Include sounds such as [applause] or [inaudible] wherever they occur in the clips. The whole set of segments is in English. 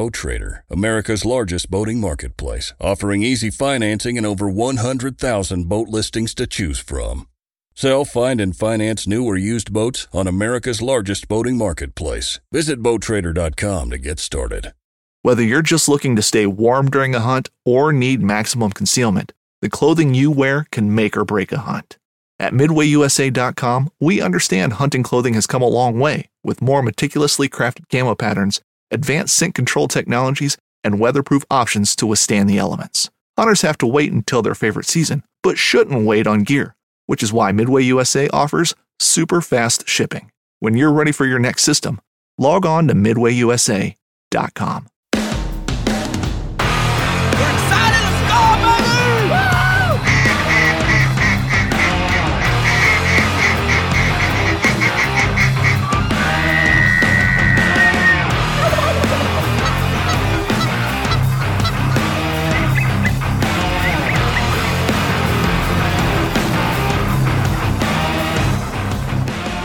Boat Trader, America's largest boating marketplace, offering easy financing and over 100,000 boat listings to choose from. Sell, find, and finance new or used boats on America's largest boating marketplace. Visit BoatTrader.com to get started. Whether you're just looking to stay warm during a hunt or need maximum concealment, the clothing you wear can make or break a hunt. At MidwayUSA.com, we understand hunting clothing has come a long way with more meticulously crafted camo patterns, advanced scent control technologies, and weatherproof options to withstand the elements. Hunters have to wait until their favorite season, but shouldn't wait on gear, which is why Midway USA offers super fast shipping. When you're ready for your next system, log on to MidwayUSA.com.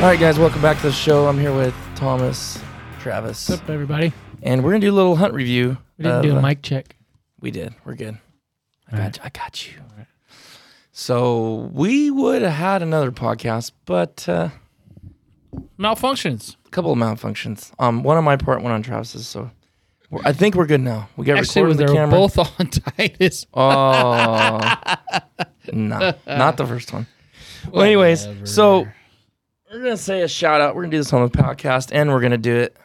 All right, guys, welcome back to the show. I'm here with Thomas, Travis, What's up, everybody? and we're gonna do a little hunt review. We didn't of, do a uh, mic check. We did. We're good. I got. You, I got you. So we would have had another podcast, but uh, Malfunctions. a couple of malfunctions. Um, one on my part, one on Travis's. So we're, I think we're good now. We got Actually, recorded they're the camera. both [laughs] on Titus. Oh, no, not the first one. [laughs] Well, anyways, so we're gonna say a shout out. We're gonna do this on the podcast, and we're gonna do it.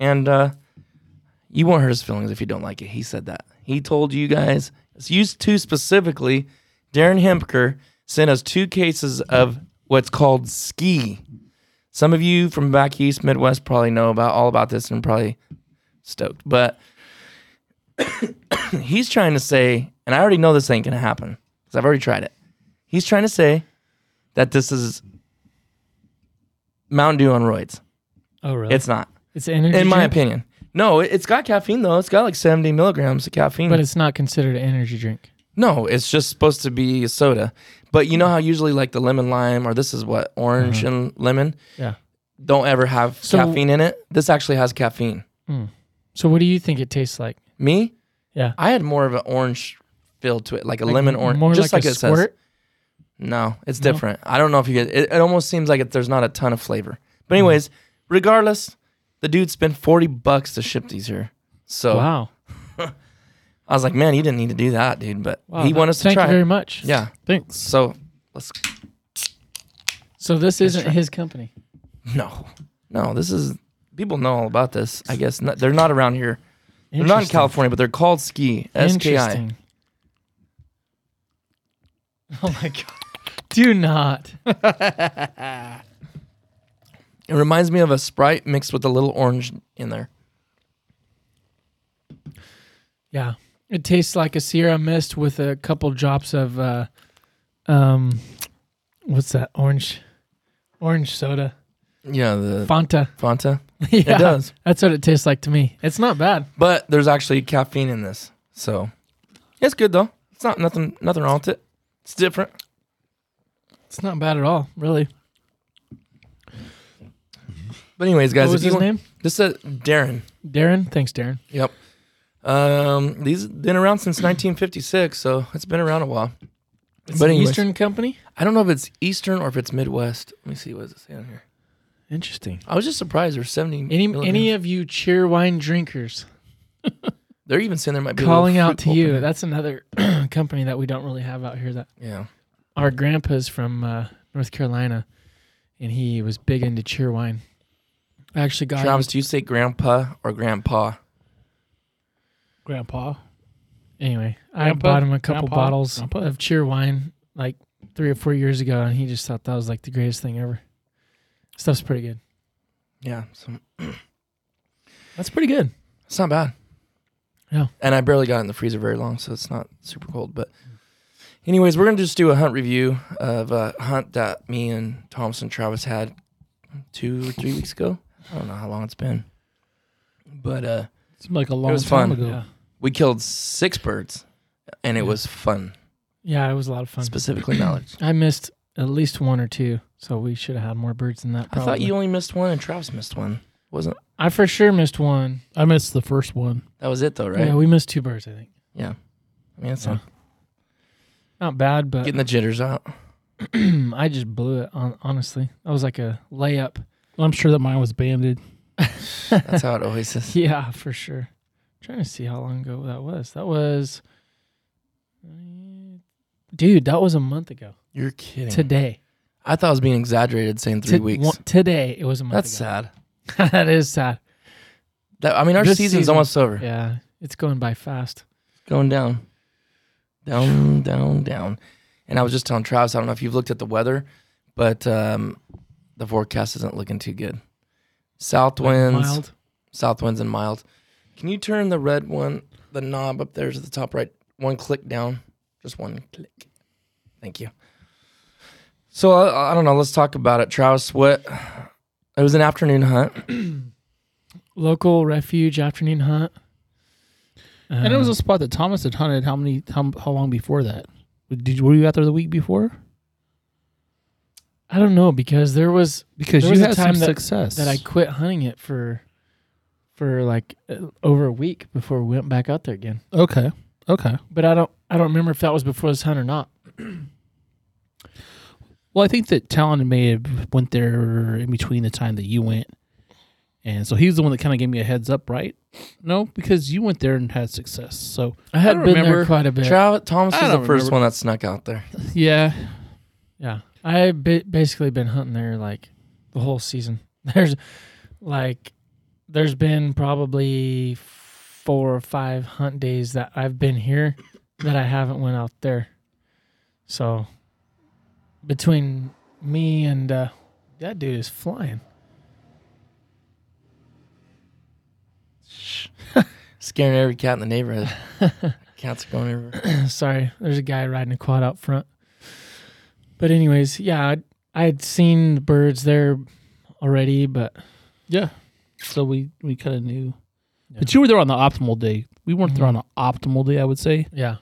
And uh, you won't hurt his feelings if you don't like it. He said that. He told you guys. It's used to specifically. Darren Hempker sent us two cases of what's called ski. Some of you from back east, Midwest, probably know about all about this and probably stoked. But [coughs] he's trying to say, and I already know this ain't gonna happen because I've already tried it. He's trying to say that this is Mountain Dew on roids. Oh, really? It's not, it's energy. in my drink, opinion. No, it- it's got caffeine though. It's got like seventy milligrams of caffeine. but it's not considered an energy drink. no, it's just supposed to be a soda. But you know how usually like the lemon lime or this is what orange mm-hmm. and lemon Yeah. don't ever have So- caffeine in it. This actually has caffeine. Hmm. So, what do you think it tastes like? Me, Yeah, I had more of an orange feel to it, like a lemon orange, More just like, it says. squirt. No, it's No? different. I don't know if you get it. It almost seems like it, there's not a ton of flavor. But mm-hmm. anyways, regardless, the dude spent forty bucks to ship these here. So Wow. [laughs] I was like, man, you didn't need to do that, dude. But wow. he wanted us to Thank try. you very much. Yeah. Thanks. So let's So this isn't try. his company. no, no. This is people know all about this. I guess not, they're not around here. They're not in California, but they're called Ski S K I. [laughs] Oh my god. Do not. [laughs] It reminds me of a Sprite mixed with a little orange in there. Yeah. It tastes like a Sierra Mist with a couple drops of uh um what's that? Orange orange soda. Yeah, the Fanta. Fanta. [laughs] yeah. It does. That's what it tastes like to me. It's not bad. But there's actually caffeine in this, so it's good though. It's not nothing nothing wrong with it. It's different. It's not bad at all, really. But anyways, guys, what was if you his want- name? This is Darren. Darren. Thanks, Darren. Yep. Um, these been around since 1956, so it's been around a while. It's But an anyways. Eastern company. I don't know if it's Eastern or if it's Midwest. Let me see what does it say on here. Interesting. I was just surprised there's 70. Any any milligrams. of you Cheerwine drinkers They're even saying there might be a calling little out to fruit pulp in you? That's another [clears throat] company that we don't really have out here. That yeah. Our grandpa's from uh, North Carolina, and he was big into Cheerwine. I actually got Travis, him- do you say grandpa or grandpa? grandpa. Anyway, I bought him a couple Grandpa? bottles Grandpa? of Cheerwine like three or four years ago, and he just thought that was like the greatest thing ever. Stuff's pretty good. Yeah. So [clears throat] That's pretty good. It's not bad. Yeah. And I barely got it in the freezer very long, so it's not super cold. But, anyways, we're gonna just do a hunt review of a hunt that me and Thompson Travis had two or three weeks ago. I don't know how long it's been, but uh, Seemed like a long was time fun. ago. Yeah. we killed six birds, and it Yeah. was fun. Yeah, it was a lot of fun. Specifically mallards. [clears throat] I missed at least one or two, so we should have had more birds than that. I thought you only missed one, and Travis missed one. Wasn't I for sure missed one. I missed the first one. That was it though, right? Yeah, we missed two birds. I think Yeah. I mean, it's Yeah. not not bad, but getting the jitters out. [clears throat] I just blew it. On, honestly, that was like a layup. I'm sure that mine was banded. [laughs] That's how it always is. [laughs] Yeah, for sure. trying to see how long ago that was. That was, dude, that was a month ago. You're kidding. Today, I thought I was being exaggerated saying three To- weeks. one- today, it was a month. That's ago. sad. [laughs] that is sad. That I mean, our This season's season- almost over. Yeah, it's going by fast. Going down, down, down, down. And I was just telling Travis, I don't know if you've looked at the weather, but um, the forecast isn't looking too good. South winds, Mild. south winds and mild. Can you turn the red one, the knob up there to the top right, one click down, just one click. Thank you. So I, I don't know. Let's talk about it, Travis. What? It was an afternoon hunt. [clears throat] Local refuge afternoon hunt. And it was a spot that Thomas had hunted. How many? How, how long before that? Did you, were you out there the week before? I don't know because there was Because There you was a had some time that- success. that I quit hunting it for for like uh, over a week before we went back out there again. okay. Okay. But I don't I don't remember if that was before this hunt or not. Well, I think that Talon may have went there in between the time that you went, and so he's the one that kind of gave me a heads up, right? No, because you went there and had success. So I had don't been remember. there quite a bit. Travis Thomas I was the don't first one that snuck out there. [laughs] yeah, Yeah, I ba- basically been hunting there like the whole season. [laughs] There's like there's been probably four or five hunt days that I've been here that I haven't went out there. So between me and uh, that dude is flying. Scaring every cat in the neighborhood. [laughs] Cats are going everywhere. [clears throat] Sorry, there's a guy riding a quad out front. But anyways, yeah, I I had seen the birds there already, but yeah. So we we kind of knew, Yeah. but you were there on the optimal day. We weren't there on the optimal day. I would say. Yeah.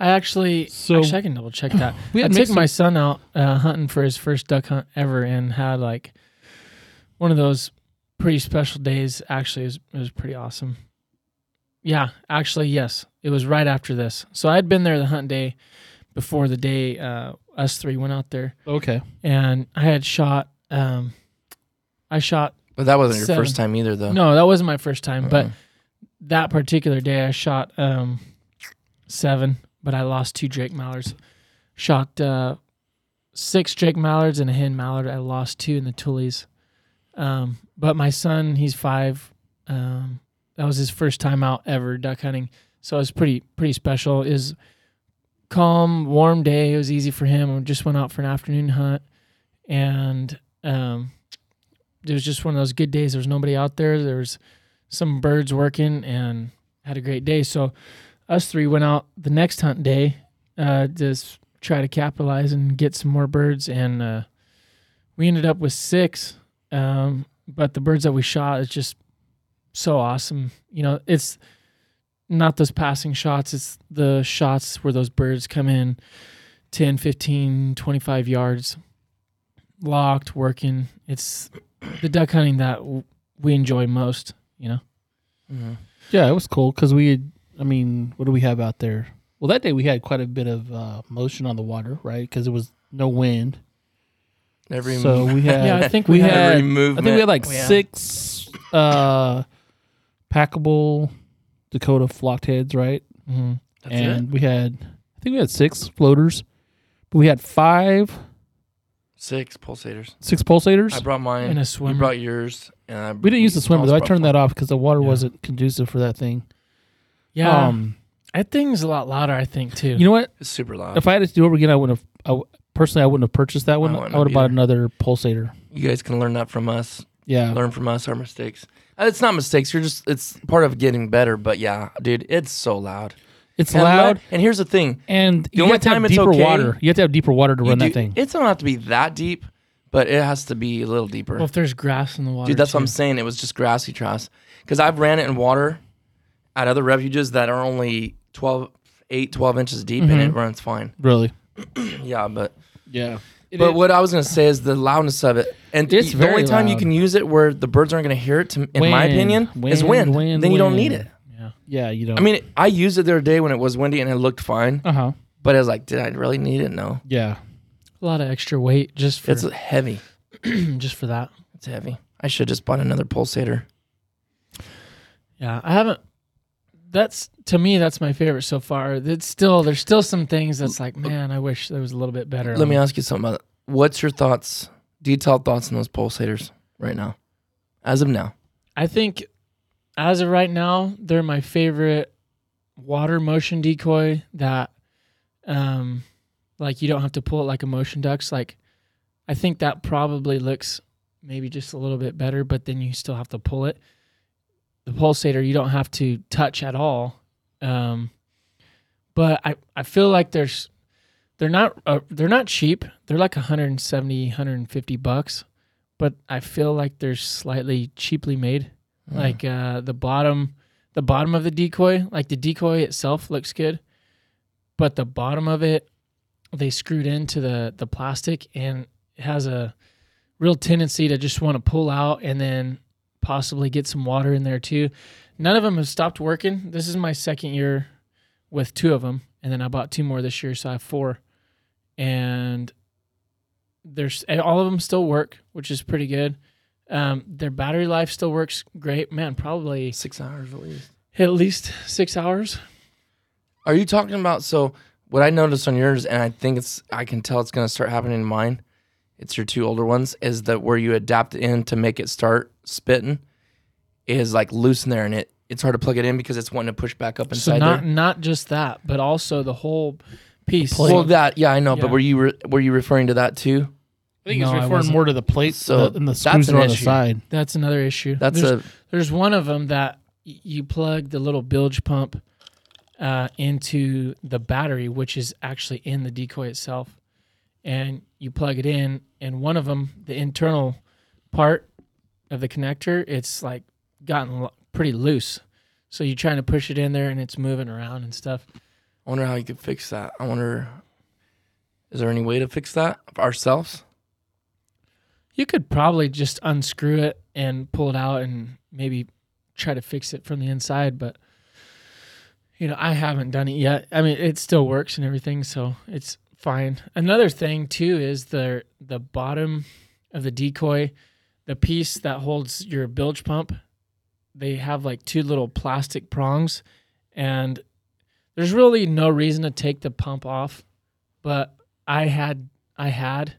I actually So- actually I can double check that. [clears throat] We I had took mixed- my son out uh, hunting for his first duck hunt ever and had like one of those pretty special days. Actually, it was, it was pretty awesome. Yeah, actually, yes, it was right after this. So I'd been there the hunt day before the day uh, us three went out there, Okay. and I had shot. Um, I shot. But that wasn't your first time either, though. No, that wasn't my first time, but that particular day I shot um seven, but I lost two Drake mallards. Shot uh six Drake mallards and a hen mallard. I lost two in the tulies. Um, but my son, he's five. Um, that was his first time out ever duck hunting, so it was pretty pretty special. It was calm, warm day. It was easy for him. We just went out for an afternoon hunt, and um, it was just one of those good days. There was nobody out there. There was some birds working, and had a great day. So us three went out the next hunt day, uh, just try to capitalize and get some more birds, and uh, we ended up with six. Um, but the birds that we shot it's just so awesome. You know, it's not those passing shots, it's the shots where those birds come in 10, 15, 25 yards locked, working. It's the duck hunting that w- we enjoy most, you know? Mhm. Yeah, it was cool because we had. I mean, what do we have out there? Well, that day we had quite a bit of uh, motion on the water, right? Because it was no wind. Every So we [laughs] had. Yeah, I think we we had- had. I think we had like Yeah. six uh, packable Dakota flocked heads, right? Mm-hmm. That's and it. we had. I think we had six floaters, but we had five, Six pulsators. six pulsators. I brought mine. And a You swimmer. brought yours. And I, we didn't use the swimmer though. I turned mine. that off because the water Yeah. wasn't conducive for that thing. Yeah. Um, that thing's a lot louder, I think, too. you know what? It's super loud. If I had to do it again, I wouldn't have. I, w- personally, I wouldn't have purchased that one. I I, wouldn't have have bought another pulsator. you guys can learn that from us. Yeah, Learn from us our mistakes. Uh, It's not mistakes. You're just. It's part of getting better. But yeah, dude, it's so loud. it's And let- loud, and here's the thing. and you only have to have time it's deeper okay- water. You have to have deeper water to run do- that thing. It don't have to be that deep, but it has to be a little deeper. well, if there's grass in the water. Dude, that's what I'm saying. It was just grassy truss. Because I've ran it in water at other refuges that are only 12, 8, 12 inches deep, and it runs fine. really. [clears throat] Yeah, but Yeah. but what I was gonna say is the loudness of it, And It's the only time you can use it where the birds aren't going to hear it, to, in my Wind, opinion, is wind, wind. wind, then you don't need it. Yeah, yeah, you know. I mean, I used it the other day when it was windy and it looked fine, uh huh. but I was like, did I really need it? No. Yeah. A lot of extra weight just for It's heavy. [clears throat] just for that. It's heavy. I should just bought another pulsator. Yeah, I haven't. That's to me, that's my favorite so far. It's still there's still some things that's like, man, I wish there was a little bit better. Let me ask you something about it. What's your thoughts, detailed thoughts on those pulsators right now? As of now. I think as of right now, they're my favorite water motion decoy that um like you don't have to pull it like a motion ducks. Like I think that probably looks maybe just a little bit better, but then you still have to pull it. The pulsator you don't have to touch at all. Um but I I feel like there's they're not uh, they're not cheap. They're like 170 150 bucks, but I feel like they're slightly cheaply made. Like uh the bottom the bottom of the decoy like the decoy itself looks good but the bottom of it they screwed into the the plastic and it has a real tendency to just want to pull out and then possibly get some water in there too. None of them have stopped working. This is my second year with two of them and then i bought two more this year so i have four and there's all of them still work which is pretty good um, their battery life still works great. Man, probably Six hours at least. at least six hours. Are you talking about so what I noticed on yours, and I think it's I can tell it's gonna start happening in mine. It's your two older ones, is that where you adapt it in to make it start spitting is like loose in there and it it's hard to plug it in because it's wanting to push back up inside. So not there. not just that, but also the whole piece. Well that yeah, I know, but were you re- were you referring to that too? I think No, I it's referring more to the plate So the, and the that's screws an are on the side. That's another issue. That's there's, a there's one of them that y- you plug the little bilge pump uh, into the battery, which is actually in the decoy itself, and you plug it in. And one of them, the internal part of the connector, it's like gotten lo- pretty loose. So you're trying to push it in there, and it's moving around and stuff. I wonder how you could fix that. I wonder is there any way to fix that ourselves? You could probably just unscrew it and pull it out and maybe try to fix it from the inside, but you know, I haven't done it yet. I mean, it still works and everything, so it's fine. Another thing too is the the bottom of the decoy, the piece that holds your bilge pump, they have like two little plastic prongs and there's really no reason to take the pump off, but I had I had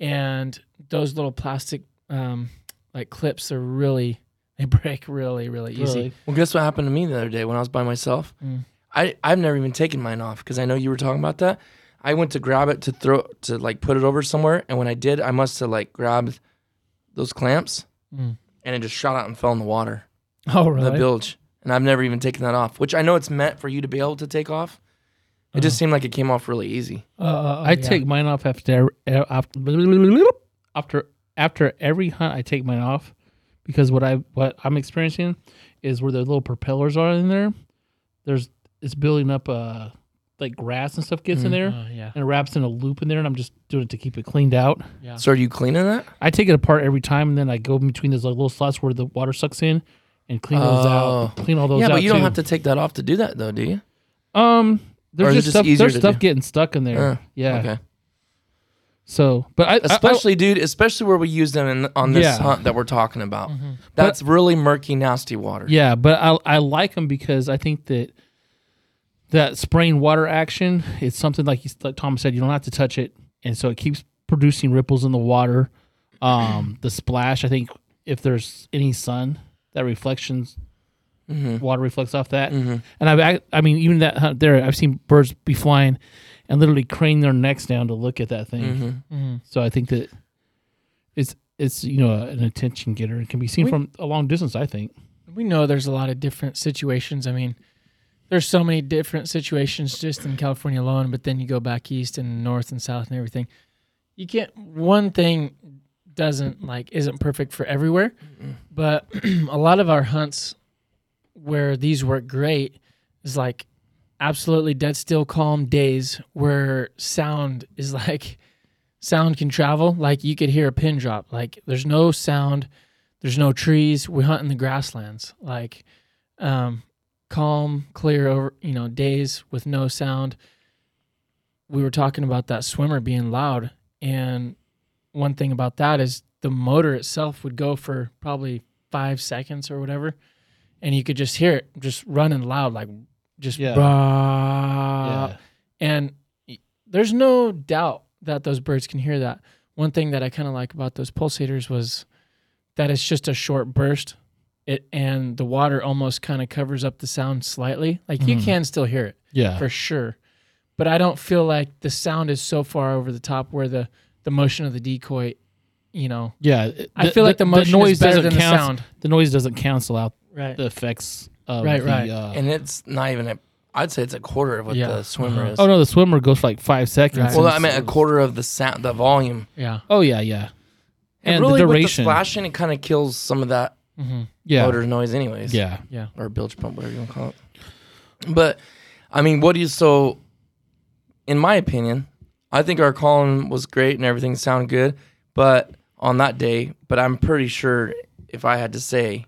and those little plastic um, like clips are really [laughs] they break really really easy. Really. Well, guess what happened to me the other day when I was by myself? Mm. I I've never even taken mine off because I know you were talking about that. I went to grab it to throw to like put it over somewhere, and when I did, I must have like grabbed those clamps, Mm. and it just shot out and fell in the water, Oh really? the bilge. And I've never even taken that off, which I know it's meant for you to be able to take off. It just seemed like it came off really easy. Uh, uh, uh, I yeah. take mine off after after after after every hunt. I take mine off because what I what I'm experiencing is where the little propellers are in there. There's it's building up uh like grass and stuff gets in there Uh, yeah. and it wraps in a loop in there, and I'm just doing it to keep it cleaned out. Yeah. So are you cleaning that? I take it apart every time, and then I go in between those like, little slots where the water sucks in and clean those Oh. out. Clean all those out. yeah, out. but you don't too. have to take that off to do that, though, do you? Um, Or there's is it just just stuff. easier There's to stuff do? getting stuck in there. Uh, yeah. Okay. So, but I, I- I, Especially, dude, especially where we use them in, on this Yeah. hunt that we're talking about. Mm-hmm. That's really murky, nasty water. Yeah, but I I like them because I think that that spraying water action it's something like, you, like Tom said, you don't have to touch it, and so it keeps producing ripples in the water. Um, the splash, I think, if there's any sun, that reflections, Mm-hmm. water reflects off that. And I've, ac- I mean, even that hunt there, I've seen birds be flying and literally crane their necks down to look at that thing. Mm-hmm. Mhm. So I think that it's it's you know an attention getter and can be seen We- from a long distance. I think. We know there's a lot of different situations. I mean, there's so many different situations just in California alone, but then you go back east and north and south and everything. You can't one thing doesn't like isn't perfect for everywhere, but [clears throat] a lot of our hunts where these work great is like absolutely dead still calm days where sound is [laughs] like sound can travel. Like you could hear a pin drop. Like there's no sound, there's no trees. We hunt in the grasslands. Like um, calm, clear over you know days with no sound. We were talking about that swimmer being loud, and one thing about that is the motor itself would go for probably five seconds or whatever, and you could just hear it just running loud, like just Yeah. yeah. And there's no doubt that those birds can hear that. One thing that I kind of like about those pulsators was that it's just a short burst. It and the water almost kind of covers up the sound slightly. Like you Mhm. can still hear it Yeah. for sure, but I don't feel like the sound is so far over the top where the the motion of the decoy, you know. yeah. it- I feel like the motion noise is better doesn't than the cancel- sound. The noise doesn't cancel out Right. the effects of Right, the. right. Uh, and it's not even a. I'd say it's a quarter of what Yeah. the swimmer Uh-huh. is. oh no, the swimmer goes for like five seconds. Right. well, and I meant a quarter of the sound, the volume. Yeah. Oh yeah, yeah. And, And really, the with the duration. splashing, it kind of kills some of that hmm yeah. motor noise, anyways. Yeah. Yeah. or bilge pump, whatever you want to call it. But I mean, what do you so? In my opinion, I think our calling was great and everything sounded good, but on that day, but I'm pretty sure if I had to say,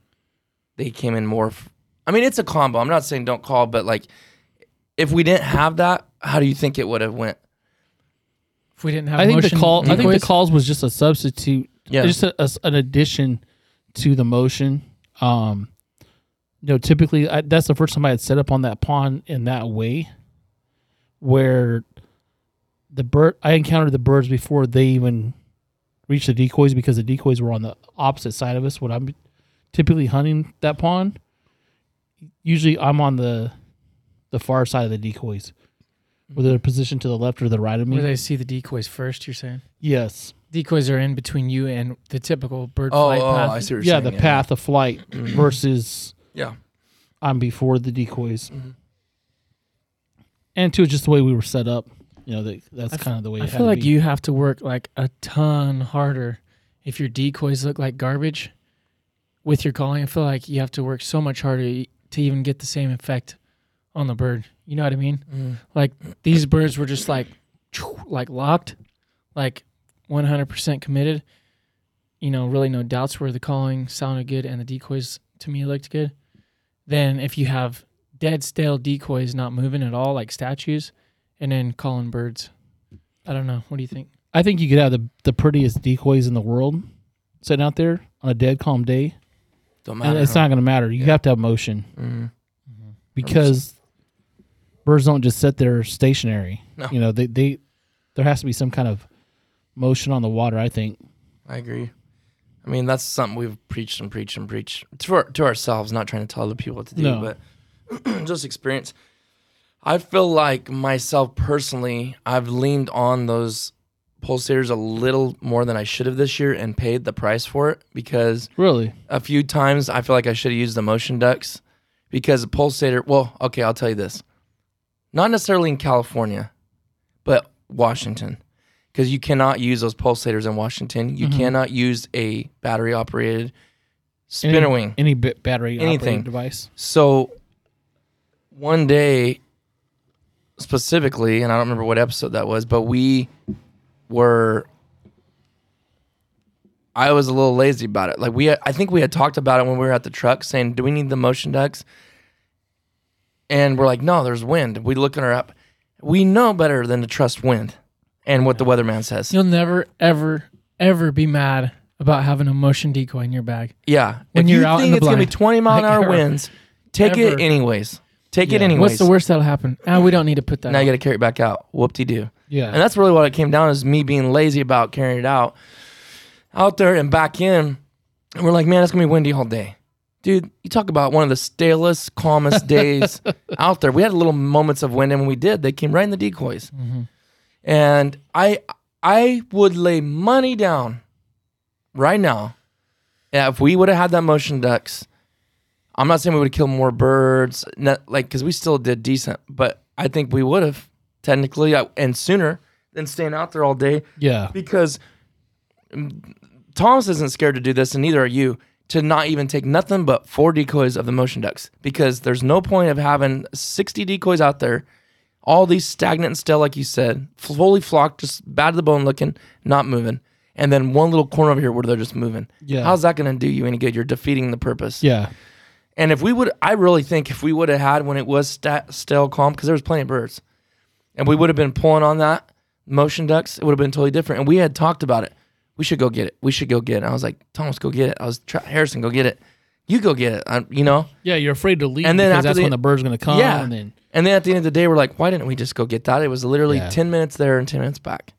they came in more. F- I mean, it's a combo. I'm not saying don't call, but like, if we didn't have that, how do you think it would have went? If we didn't have I think the motion call. I think the calls was just a substitute. Yeah, Just a, a s- an addition to the motion. Um, you know, typically I, that's the first time I had set up on that pawn in that way, where the bird I encountered the birds before they even reached the decoys because the decoys were on the opposite side of us. When I'm typically hunting that pond, usually I'm on the the far side of the decoys, whether they're positioned to the left or the right of me. where they see the decoys first. You're saying yes, decoys are in between you and the typical bird oh, flight oh, path. I see what you're yeah, saying. the path of flight [clears throat] versus Yeah, I'm before the decoys, Mhm. and two, just the way we were set up. You know, that, that's kind of the way. I feel like be. you have to work like a ton harder if your decoys look like garbage with your calling. I feel like you have to work so much harder to even get the same effect on the bird. You know what I mean? Mhm. Like these birds were just like [sniffs] like locked, like 100% committed. You know, really no doubts where the calling sounded good and the decoys to me looked good. Then if you have dead stale decoys not moving at all like statues and then calling birds. I don't know. What do you think? I think you could have the the prettiest decoys in the world sitting out there on a dead calm day, don't matter. and it's not going to matter. You Yeah. have to have motion Mhm. because birds don't just sit there stationary. No. You know, they they there has to be some kind of motion on the water. I think. I agree. I mean, that's something we've preached and preached and preached to, our, to ourselves, not trying to tell other people what to do, No. but [clears throat] just experience. I feel like myself personally, I've leaned on those pulsators a little more than I should have this year and paid the price for it because Really, a few times I feel like I should have used the motion ducks because a pulsator. Well, okay, I'll tell you this. Not necessarily in California, but Washington, because you cannot use those pulsators in Washington. You Mhm. cannot use a battery operated Any- spinner wing. any bit battery Anything. operated device. So one day specifically, and I don't remember what episode that was, but we were I was a little lazy about it. Like we I think we had talked about it when we were at the truck saying, "Do we need the motion ducks?" And we're like, "No, there's wind." We look in our app. We know better than to trust wind and what the weatherman says. You'll never, ever, ever be mad about having a motion decoy in your bag. Yeah. When if you're you out in think the it's going to be 20 mile an hour winds, take Ever. it anyways. Take it anyways. What's the worst that'll happen? Ah, we don't need to put that. Now you got to carry it back out. Whoop de doo. Yeah, And that's really what it came down is me being lazy about carrying it out out there and back in. And we're like, man, it's gonna be windy all day. Dude, you talk about one of the stalest, calmest [laughs] days out there. We had little moments of wind, and when we did, they came right in the decoys. Mhm. And I I would lay money down right now if we would have had that motion ducks, I'm not saying we would kill more birds, not, like because we still did decent, but I think we would have technically uh, and sooner than staying out there all day yeah, because Thomas isn't scared to do this, and neither are you. To not even take nothing but four decoys of the motion ducks because there's no point of having 60 decoys out there All these stagnant and still, like you said, fully flocked, just bad to the bone looking, not moving. And then one little corner over here where they're just moving. Yeah. How's that going to do you any good? You're defeating the purpose. Yeah. And if we would, I really think if we would have had when it was still calm, because there was plenty of birds, and we would have been pulling on that motion ducks, it would have been totally different. And we had talked about it. We should go get it. We should go get it. And I was like, Thomas, go get it. I was Harrison, go get it. You go get it. I, you know. Yeah, you're afraid to leave And then because that's the- when the bird's gonna come. Yeah. And then And then at the end of the day, we're like, why didn't we just go get that? It was literally Yeah. ten minutes there and ten minutes back.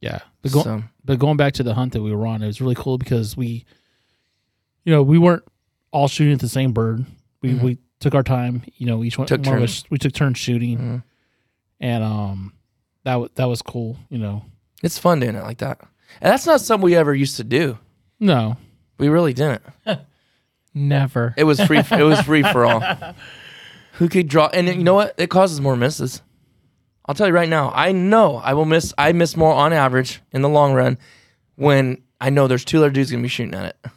yeah. But, go, So but going back to the hunt that we were on, it was really cool because we, you know, we weren't all shooting at the same bird. We we took our time. You know, each one, Mm-hmm. Took one of turns. us we took turns shooting, Mhm. and um, that wa- that was cool. You know, it's fun doing it like that. And that's not something we ever used to do. no, We really didn't. [laughs] Never. It was free. it was free for all. [laughs] Who could draw? And you know what? It causes more misses. I'll tell you right now. I know I will miss. I miss more on average in the long run when I know there's two other dudes gonna be shooting at it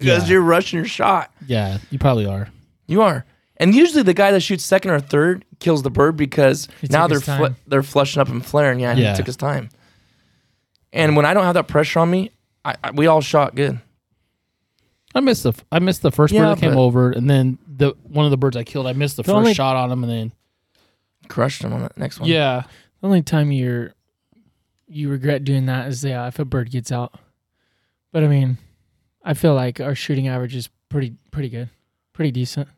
because Yeah. you're rushing your shot. yeah, you probably are. You are. And usually the guy that shoots second or third kills the bird because He now they're fl- they're flushing up and flaring. Yeah, Yeah. he took his time. And when I don't have that pressure on me, I, I, we all shot good. I missed the I missed the first Yeah, bird that came over, and then the one of the birds I killed, I missed the, The first only- shot on him, and then Crushed him on that next one. yeah, The only time you're you regret doing that is yeah, if a bird gets out. But I mean, I feel like our shooting average is pretty pretty good, pretty decent.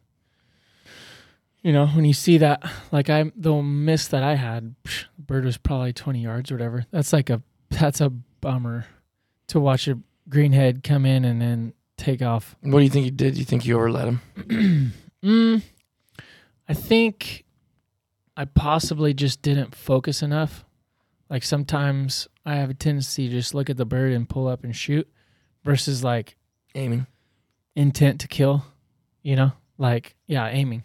You know, when you see that, like I the miss that I had, psh, bird was probably twenty yards or whatever. That's like a that's a bummer to watch a greenhead come in and then take off. What do you think you did? You think you overlet him? [clears throat] Mm, I think I possibly just didn't focus enough. Like sometimes I have a tendency to just look at the bird and pull up and shoot versus like Aiming. intent to kill, you know? Like, yeah, aiming.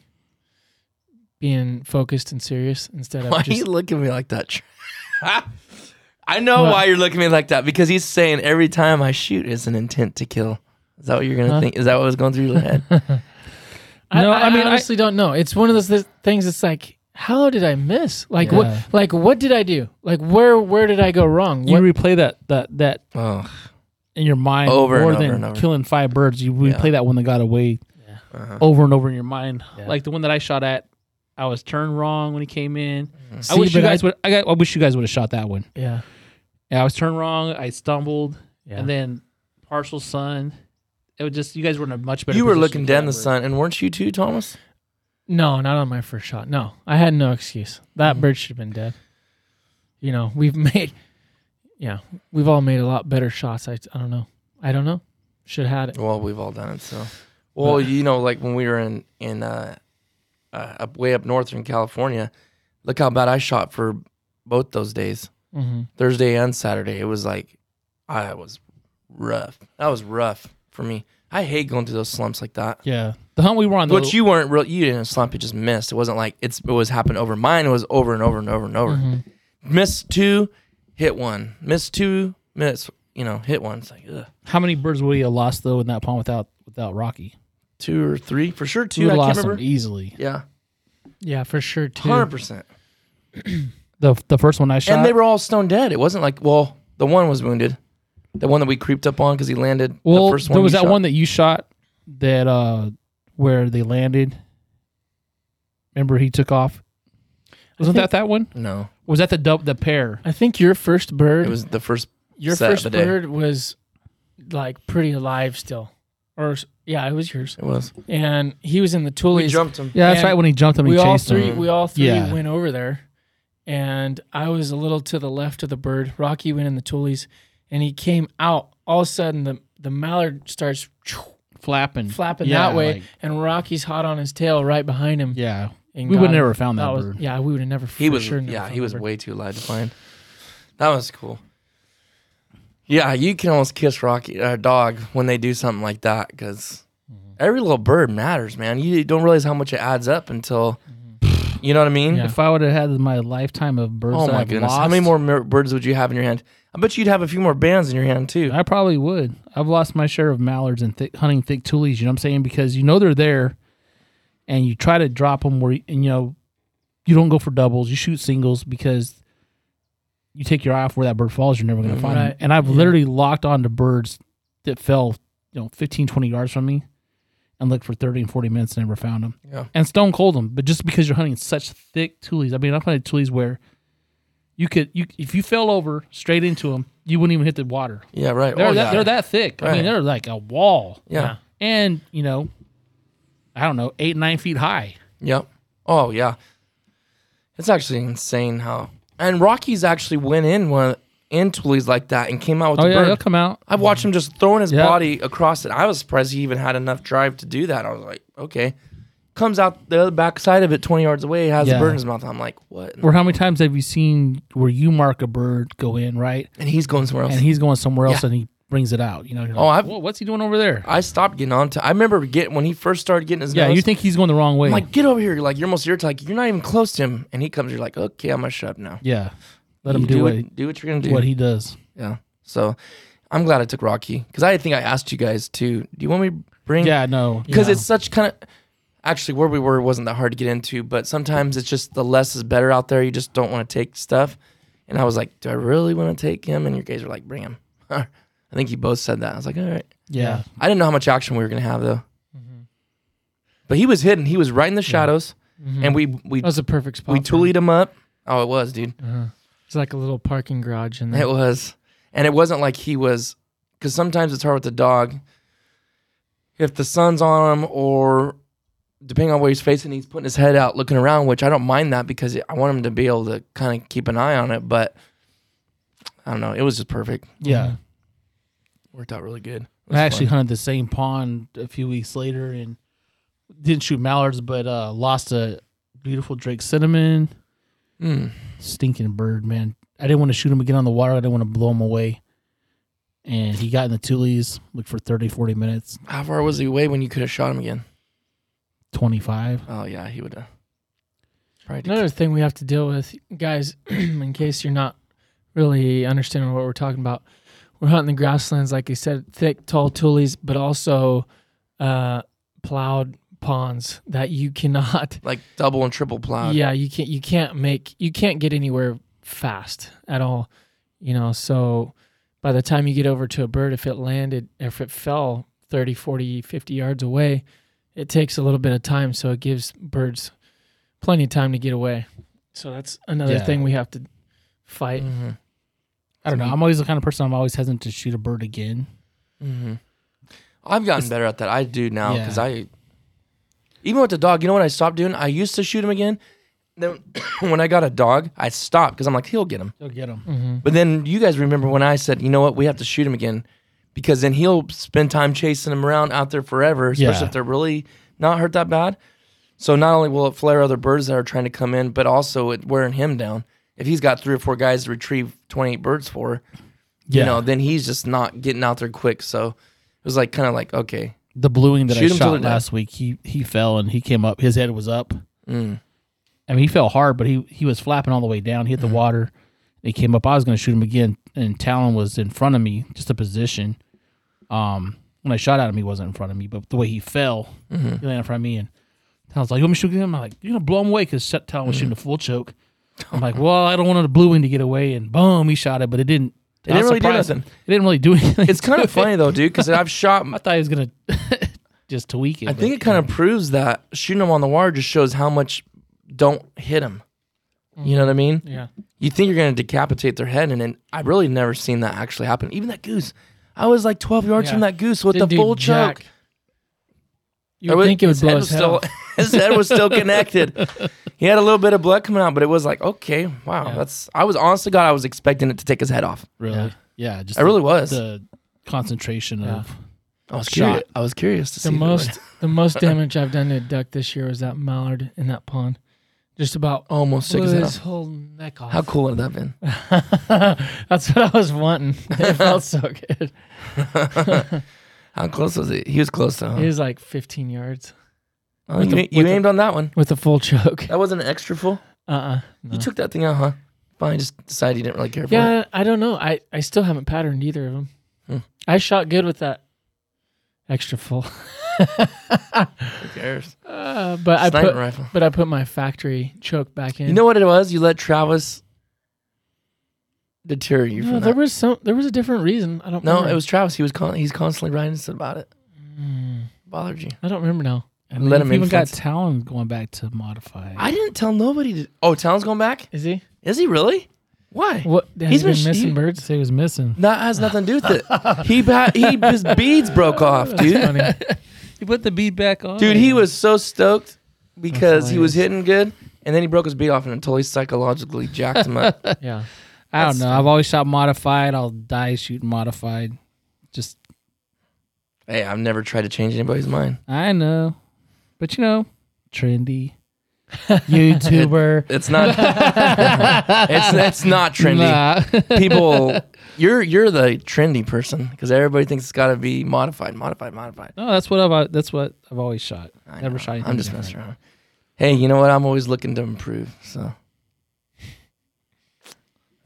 Being focused and serious instead of Why just you look at me like that? [laughs] I know What? why you're looking at me like that because he's saying every time I shoot is an intent to kill. Is that what you're gonna Huh? think? Is that what was going through your head? [laughs] No, I, I mean, I- honestly don't know. It's one of those th- things. It's like, how did I miss? Like Yeah. what? Like what did I do? Like where? Where did I go wrong? you What, replay that that that oh, in your mind Over and more over than and over. killing five birds. You replay Yeah. that one that got away uh-huh. over and over in your mind. Yeah. Like the one that I shot at, I was turned wrong when he came in. I See, wish you but I- guys would. I, got, I wish you guys would have shot that one. yeah, Yeah, I was turned wrong. I stumbled, yeah. and then partial sun. It was just you guys were in a much better. you were looking to dead in kill the sun, and weren't you too, Thomas? No, not on my first shot. No, I had no excuse. That Mhm. bird should have been dead. You know, we've [laughs] made, yeah, we've all made a lot better shots. I, I don't know. I don't know. Should have had it. Well, we've all done it. So, well, you know, like when we were in in uh, uh, way up north in California, look how bad I shot for both those days, hmm Thursday and Saturday. It was like I was rough. That was rough for me. I hate going through those slumps like that. Yeah, the hunt we were on. But you weren't real. You didn't slump. You just missed. It wasn't like it's. It was happened over. Mine it was over and over and over and over. hmm Missed two, hit one. miss two, miss. You know, hit one. It's like ugh. how many birds would we have lost though in that pond without without Rocky? two or three for sure. Two. would I have can't lost them remember. easily. Yeah, Yeah, for sure too. hundred percent. [clears throat] The the first one I shot. And they were all stone dead. It wasn't like well, the one was wounded. The one that we creeped up on because he landed. well, the first one there was you that shot. one that you shot that uh where they landed. Remember he took off. Wasn't think- that that one? No, Was that the dub the pair? I think your first bird, it was the first. your set of first the day. bird was like pretty alive still, or s- yeah, it was yours. It was. And he was in the We jumped him. Yeah, that's And right. When he jumped him, he we all chased three him. we all three Yeah. went over there and i was a little to the left of the bird rocky went in the tulies and he came out all of a sudden the the mallard starts flapping, flapping Yeah, that way like- and rocky's hot on his tail right behind him yeah, and we would got never him. found that, was bird. yeah we would have never He for was. sure never yeah, found he was way too alive to find. That was cool. Yeah, you can almost kiss Rocky uh, dog when they do something like that because Mm-hmm. every little bird matters, man. You don't realize how much it adds up until you know what I mean. Mm-hmm. Yeah. If I would have had my lifetime of birds, Oh my I've goodness, lost, how many more mer- birds would you have in your hand? I bet you'd have a few more bands in your hand too. I probably would. I've lost my share of mallards and thick, hunting thick tulies. You know what I'm saying? Because you know they're there, and you try to drop them where you- and you know you don't go for doubles. You shoot singles because you take your eye off where that bird falls. You're never going to mm-hmm. find Right. it. And I've Yeah. literally locked onto birds that fell, you know, 15, 20 yards from me, and looked for 30 and 40 minutes and never found them. Yeah. And stone cold them, but just because you're hunting such thick tulies. I mean, I've hunted tulies where you could you if you fell over straight into them, you wouldn't even hit the water. Yeah, right. They're Oh, that yeah. they're that thick. I mean, they're like a wall. Yeah. And you know, I don't know, eight nine feet high. Yep. Oh yeah. It's actually insane how and Rocky's actually went in one in Tulies like that and came out with Oh the yeah, bird. they'll come out. I've watched him just throwing his Yeah. body across it. I was surprised he even had enough drive to do that. I was like, okay. Comes out the other back side of it, twenty yards away, has Yeah. a bird in his mouth. I'm like, what? Or how many times have you seen where you mark a bird go in right, And he's going somewhere else. and he's going somewhere else Yeah. and he brings it out? You know. you're Oh, like, what's he doing over there? I stopped getting on to. I remember getting when he first started getting his Yeah, nose. you think he's going the wrong way? I'm like, get over here! You're like, you're almost here. Like, you're not even close to him, and he comes. You're like, okay, I'm gonna shut up now. yeah, let him You do, what, what, do what you're gonna do. what he does. Yeah. So I'm glad I took Rocky because I think I asked you guys too. Do you want me to bring? Yeah, no, Because yeah. it's such kind of. Actually, where we were wasn't that hard to get into, but sometimes it's just the less is better out there. You just don't want to take stuff. And I was like, do I really want to take him? And your guys were like, bring him. [laughs] I think you both said that. I was like, all right. yeah. I didn't know how much action we were gonna have though. Mm-hmm. But he was hidden. He was right in the shadows, Mhm. and we we that was a perfect spot. we for him. toolied him up. Oh, it was, dude. Uh-huh. It's like a little parking garage in there. It was, and it wasn't like he was, because sometimes it's hard with the dog. If the sun's on him, or depending on where he's facing, he's putting his head out, looking around. Which I don't mind that because I want him to be able to kind of keep an eye on it. But I don't know. It was just perfect. Yeah. Worked out really good. I actually fun. hunted the same pond a few weeks later and didn't shoot mallards, but uh, lost a beautiful Drake cinnamon. Mm. Stinking bird, man. I didn't want to shoot him again on the water. I didn't want to blow him away. And he got in the tulies, looked for 30, 40 minutes, How far was he away when you could have shot him again? 25. Oh yeah, he would have. Probably. Another thing we have to deal with, guys, [clears throat] in case you're not really understanding what we're talking about, we're hunting the grasslands, like you said, thick, tall tulies, but also uh, plowed ponds that you cannot. [laughs] like double and triple plowed. Yeah, you can't. You can't make. You can't get anywhere fast at all. You know. So by the time you get over to a bird, if it landed, if it fell 30, 40, 50 yards away, it takes a little bit of time. So it gives birds plenty of time to get away. So that's another Yeah. thing we have to fight. Mm-hmm. I don't know. I'm always the kind of person I'm always hesitant to shoot a bird again. Mm-hmm. I've gotten It's- better at that. I do now Yeah. because I, even with the dog, you know what I stopped doing? I used to shoot him again. Then [coughs] when I got a dog, I stopped because I'm like, he'll get him. He'll get him. Mm-hmm. But then you guys remember when I said, you know what, we have to shoot him again because then he'll spend time chasing him around out there forever, especially Yeah. if they're really not hurt that bad. So not only will it flare other birds that are trying to come in, but also it wearing him down. If he's got three or four guys to retrieve 28 birds for, Yeah. you know, then he's just not getting out there quick. So it was like kind of like, okay. the bluewing that Shoot I 'em till shot last week, he he fell and he came up. His head was up. Mm. I mean, he fell hard, but he he was flapping all the way down. He hit the water. He came up. I was going to shoot him again, and Talon was in front of me, just a position. Um, when I shot at him, he wasn't in front of me, but the way he fell, he landed in front of me, and Talon's like, "You want me to shoot him?" I'm like, "You're gonna blow him away," because Talon was shooting a full choke. I'm like, "Well, I don't want the blue wing to get away," and boom, he shot it, but it didn't. It didn't really do nothing. It didn't really do anything. It's kind of [laughs] funny though, dude, because I've shot. I thought he was gonna [laughs] just tweak it. I think it kind of proves that shooting him on the wire just shows how much don't hit him. You know what I mean? Mm-hmm. Yeah. You think you're going to decapitate their head, and then I've really never seen that actually happen. Even that goose, I was like 12 yards Yeah. from that goose with Didn't the full jack. choke. You would think it would blow his head still. [laughs] his head was still connected. he had a little bit of blood coming out, but it was like, okay, wow, Yeah. that's. I was honest to God, I was expecting it to take his head off. really, Yeah. yeah, just I really was. the concentration Yeah. of I was curious. I was curious to see The if it would- most the most damage I've done to a duck this year was that mallard in that pond. Just about almost took blew his head his off. whole neck off. How cool would that have been? [laughs] That's what I was wanting. It felt so good. [laughs] How close was it? He was close to though. He was like 15 yards Oh, you, the- you with the- aimed on that one. with a full choke. That wasn't an extra full. Uh uh You took that thing out, huh? Fine, just decided you didn't really care for it. Yeah, I don't know. I, I still haven't patterned either of them. Hmm. I shot good with that. extra full. Who cares? [laughs] Uh, but I put rifle. but I put my factory choke back in. You know what it was? You let Travis deter you no, from there that. was some there was a different reason. I don't. No, remember. it was Travis. He was con- he's constantly writing us about it. Mm, Bothered you. I don't remember now. And Let then him you've even got Talon going back to modify. I didn't tell nobody to. Oh, Talon's going back. Is he? Is he really? Why? What? Has He's he been been- missing he- birds? Say he was missing. That has nothing to do with it. He ba- he his [laughs] beads broke off, dude. Funny. You put the bead back on. Dude, he was so stoked because he was hitting good, and then he broke his bead off and until he psychologically jacked him up. [laughs] yeah. I don't That's know. I've always shot modified. I'll die shooting modified. Just hey, I've never tried to change anybody's mind. I know, but you know, trendy [laughs] YouTuber. It's not. [laughs] it's it's not trendy. Nah. [laughs] People, you're you're the trendy person because everybody thinks it's got to be modified, modified, modified. no, that's what I've uh, that's what I've always shot. I Never know. shot anything I'm just messing around. Hey, you know what? I'm always looking to improve. So,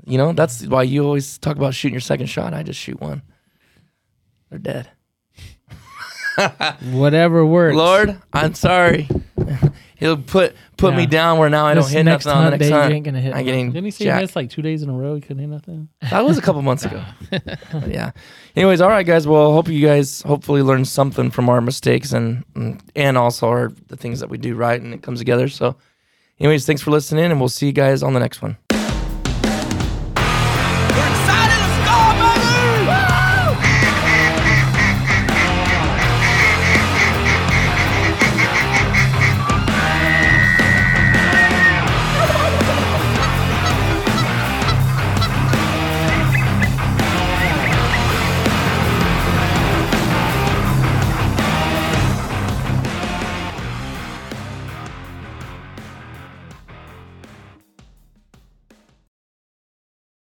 you know, that's why you always talk about shooting your second shot. I just shoot one. They're dead. [laughs] Whatever works. Lord, I'm sorry. [laughs] He'll put put me down where now I don't This hit next nothing on the next day, you hunt. ain't gonna hit I'm one. getting Didn't he say he jacked. missed like two days in a row? He couldn't hit nothing. [laughs] That was a couple months ago. Yeah. Anyways, all right, guys. Well, hope you guys hopefully learned something from our mistakes and and also our the things that we do right and it comes together. So, anyways, thanks for listening, and we'll see you guys on the next one.